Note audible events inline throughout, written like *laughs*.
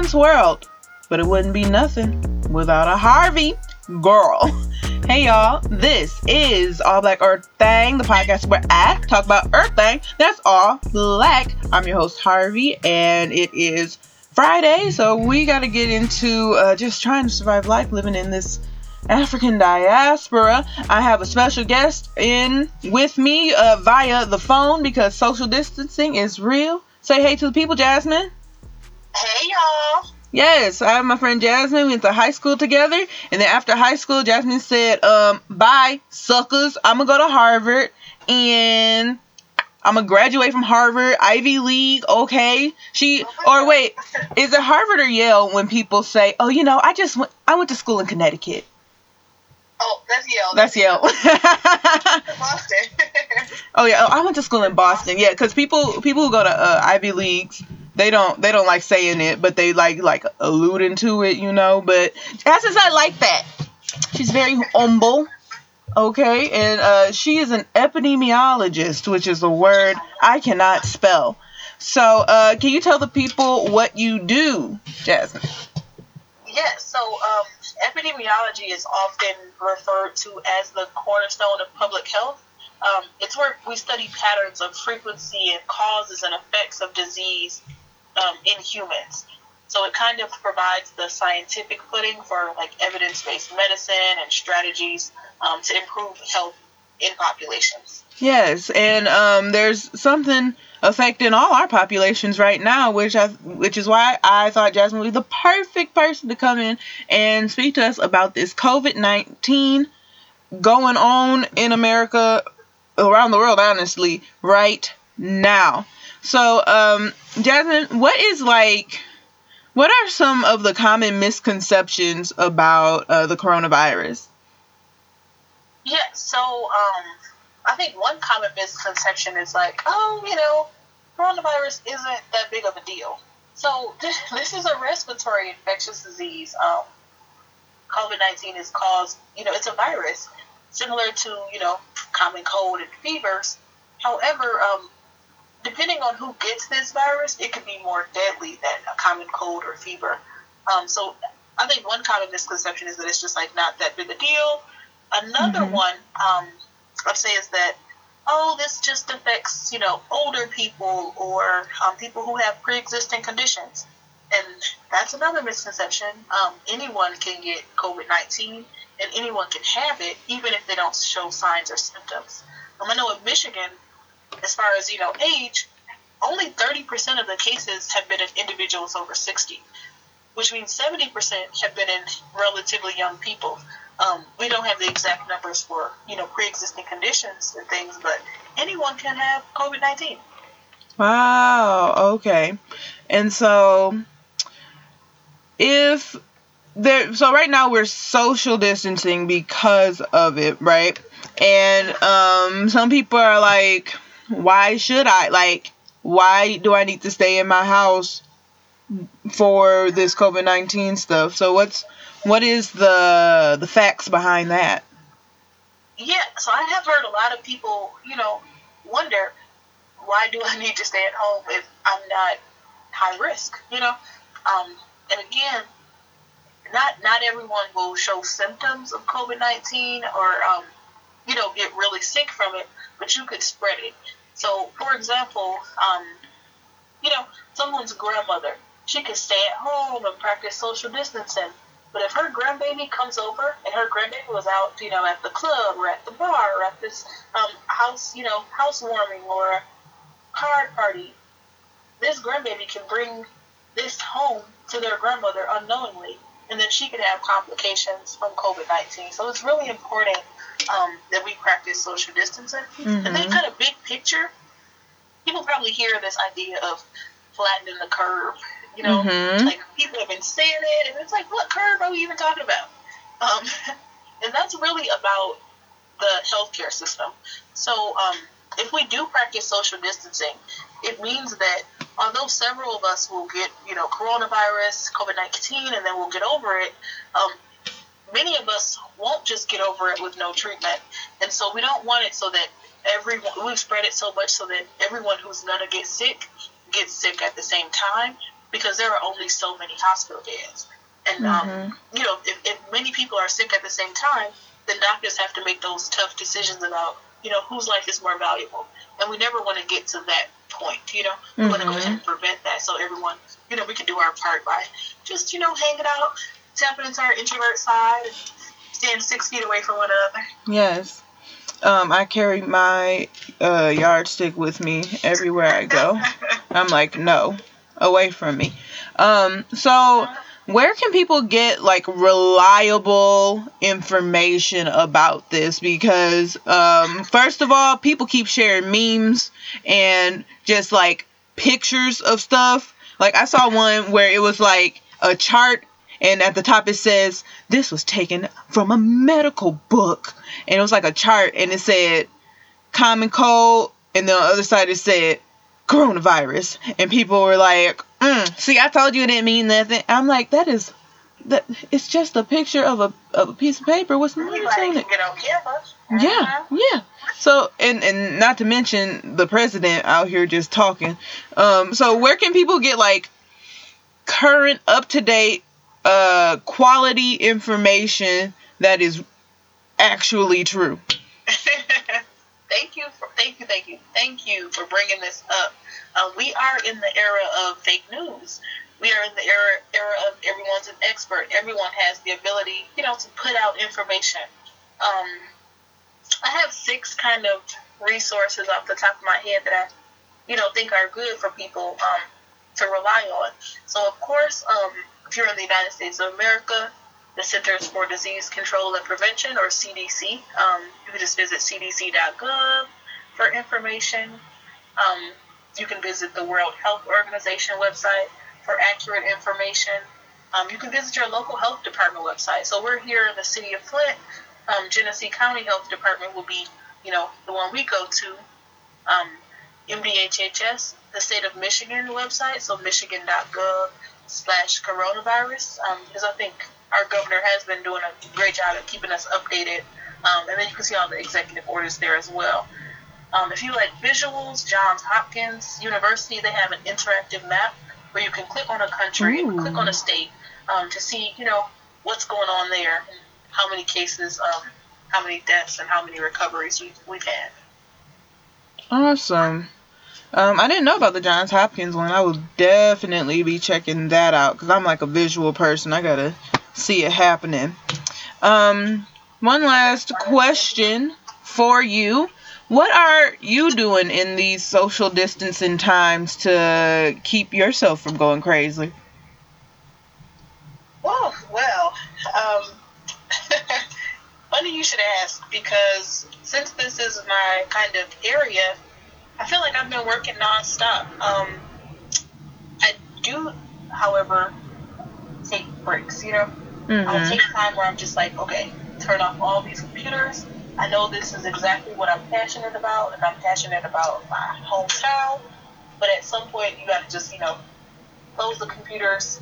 man's world, but it wouldn't be nothing without a Harvey girl. *laughs* Hey y'all, this is All Black Earth Thing, the podcast where I talk about Everything. That's all black. I'm your host Harvey, and it is Friday, so we got to get into uh, just trying to survive life living in this African diaspora. I have a special guest in with me uh, via the phone because social distancing is real. Say hey to the people, Jasmine. Hey y'all. Yes, I have my friend Jasmine. We went to high school together, and then after high school, Jasmine said, "Um, bye, suckers. I'm gonna go to Harvard, and I'm gonna graduate from Harvard, Ivy League. Okay." She or wait, is it Harvard or Yale when people say, "Oh, you know, I just went, I went to school in Connecticut." Oh, that's Yale. That's Yale. *laughs* Boston. *laughs* oh yeah, oh, I went to school in Boston. Yeah, because people people who go to uh, Ivy leagues they don't they don't like saying it, but they like like alluding to it, you know. But Jasmine's not like that. She's very humble. Okay, and uh, she is an epidemiologist, which is a word I cannot spell. So, uh, can you tell the people what you do, Jasmine? Yes. So, um, epidemiology is often referred to as the cornerstone of public health. Um, it's where we study patterns of frequency and causes and effects of disease um, in humans. So it kind of provides the scientific footing for like evidence-based medicine and strategies um, to improve health in populations. Yes, and um, there's something affecting all our populations right now, which I, which is why I thought Jasmine would be the perfect person to come in and speak to us about this COVID nineteen going on in America, around the world, honestly, right now. So, um, Jasmine, what is like, what are some of the common misconceptions about uh, the coronavirus? Yeah, so um, I think one common misconception is like, oh, you know, coronavirus isn't that big of a deal. So *laughs* this, is a respiratory infectious disease. Um, COVID nineteen is caused, you know, it's a virus similar to you know common cold and fevers. However, um, depending on who gets this virus, it could be more deadly than a common cold or fever. Um, so I think one common misconception is that it's just like not that big a deal. Another mm-hmm. one um, I'd say is that oh, this just affects you know older people or um, people who have pre-existing conditions, and that's another misconception. Um, anyone can get COVID nineteen, and anyone can have it even if they don't show signs or symptoms. Um, I know in Michigan, as far as you know age, only 30% of the cases have been in individuals over 60, which means 70% have been in relatively young people. Um, we don't have the exact numbers for you know pre-existing conditions and things, but anyone can have COVID nineteen. Wow. Okay. And so, if there, so right now we're social distancing because of it, right? And um, some people are like, why should I? Like, why do I need to stay in my house for this COVID nineteen stuff? So what's what is the the facts behind that? Yeah, so I have heard a lot of people, you know, wonder why do I need to stay at home if I'm not high risk, you know? Um, and again, not not everyone will show symptoms of COVID nineteen or um, you know get really sick from it, but you could spread it. So, for example, um, you know, someone's grandmother, she could stay at home and practice social distancing but if her grandbaby comes over and her grandbaby was out, you know, at the club or at the bar or at this um, house, you know, housewarming or card party, this grandbaby can bring this home to their grandmother unknowingly, and then she could have complications from COVID 19. So it's really important um, that we practice social distancing. Mm-hmm. And then, kind of big picture, people probably hear this idea of flattening the curve you know, mm-hmm. like people have been saying it, and it's like, what curve are we even talking about? Um, *laughs* and that's really about the healthcare system. So, um, if we do practice social distancing, it means that although several of us will get, you know, coronavirus, COVID 19, and then we'll get over it, um, many of us won't just get over it with no treatment. And so we don't want it so that everyone, we've spread it so much so that everyone who's going to get sick gets sick at the same time because there are only so many hospital beds. And, um, Mhm. you know, if, if many people are sick at the same time, then doctors have to make those tough decisions about, you know, whose life is more valuable. And we never want to get to that point, you know. We want to go ahead and prevent that so everyone, you know, we can do our part by just, you know, hanging out, tapping into our introvert side, and staying six feet away from one another. Yes. Um, I carry my uh, yardstick with me everywhere I go. *laughs* I'm like, no, away from me. Um, so where can people get like reliable information about this? Because um, first of all, people keep sharing memes and just like pictures of stuff. Like I saw one where it was like a chart and at the top it says this was taken from a medical book and it was like a chart and it said common cold and the other side it said coronavirus and people were like mm, see i told you it didn't mean nothing i'm like that is that it's just a picture of a, of a piece of paper what's the matter camera. yeah, yeah. So and and not to mention the president out here just talking. Um so where can people get like current up to date uh quality information that is actually true? *laughs* thank you for thank you thank you thank you for bringing this up. Uh, we are in the era of fake news. We are in the era era of everyone's an expert. Everyone has the ability, you know, to put out information. Um, I have six kind of resources off the top of my head that I, you know, think are good for people um, to rely on. So of course, um, if you're in the United States of America, the Centers for Disease Control and Prevention, or CDC. Um, you can just visit cdc.gov for information. Um, you can visit the World Health Organization website for accurate information. Um, you can visit your local health department website. So we're here in the city of Flint. Um, Genesee County Health Department will be, you know, the one we go to. Um, MDHHS, the state of Michigan website, so michigan.gov slash coronavirus, um, because I think our governor has been doing a great job of keeping us updated. Um, and then you can see all the executive orders there as well. Um, if you like visuals, Johns Hopkins University, they have an interactive map where you can click on a country, Ooh. click on a state um, to see, you know, what's going on there, and how many cases, um, how many deaths, and how many recoveries we've, we've had. Awesome. Um, I didn't know about the Johns Hopkins one. I will definitely be checking that out because I'm like a visual person. I gotta see it happening. Um, one last question for you. What are you doing in these social distancing times to keep yourself from going crazy? Oh, well, um, *laughs* funny you should ask because since this is my kind of area, I feel like I've been working nonstop. Um, I do, however, take breaks, you know? I'll Mm-hmm. take time where I'm just like, okay, turn off all these computers. I know this is exactly what I'm passionate about, and I'm passionate about my hometown. But at some point, you got to just, you know, close the computers,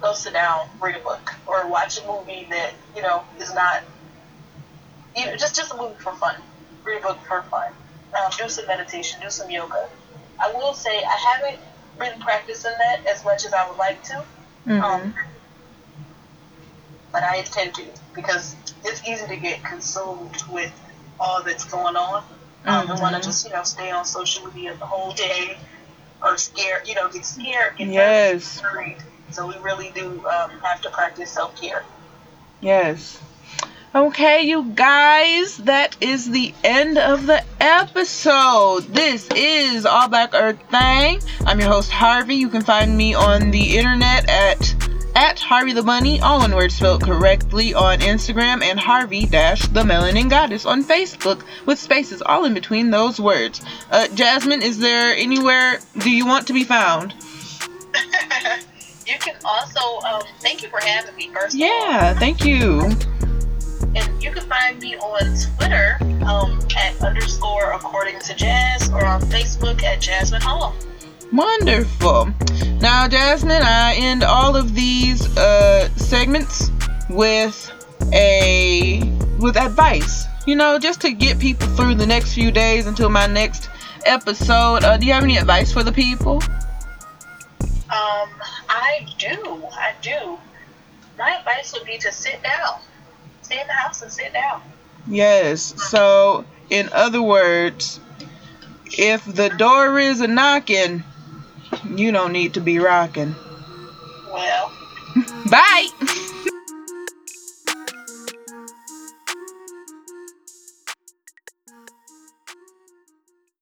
go sit down, read a book, or watch a movie that you know is not, you know, just just a movie for fun. Read a book for fun. Um, do some meditation, do some yoga. I will say I haven't been practicing that as much as I would like to. Mm-hmm. Um, but I intend to because it's easy to get consumed with all that's going on. Um, and want Mhm. to just you know stay on social media the whole day, or scared, you know, get scared, get Yes. worried. So we really do um, have to practice self care. Yes. Okay, you guys, that is the end of the episode. This is All Black Earth Thing. I'm your host Harvey. You can find me on the internet at at Harvey the Bunny, all one word spelled correctly on Instagram, and Harvey dash the Melanin Goddess on Facebook with spaces all in between those words. Uh, Jasmine, is there anywhere do you want to be found? *laughs* you can also um, thank you for having me. First. Yeah, thank you. And you can find me on Twitter um, at underscore according to Jazz or on Facebook at Jasmine Hall. Wonderful. Now, Jasmine, I end all of these uh, segments with a with advice. You know, just to get people through the next few days until my next episode. Uh, do you have any advice for the people? Um, I do. I do. My advice would be to sit down. Stay in the house and sit down. Yes. So, in other words, if the door is a knocking, you don't need to be rocking. Well. *laughs* Bye.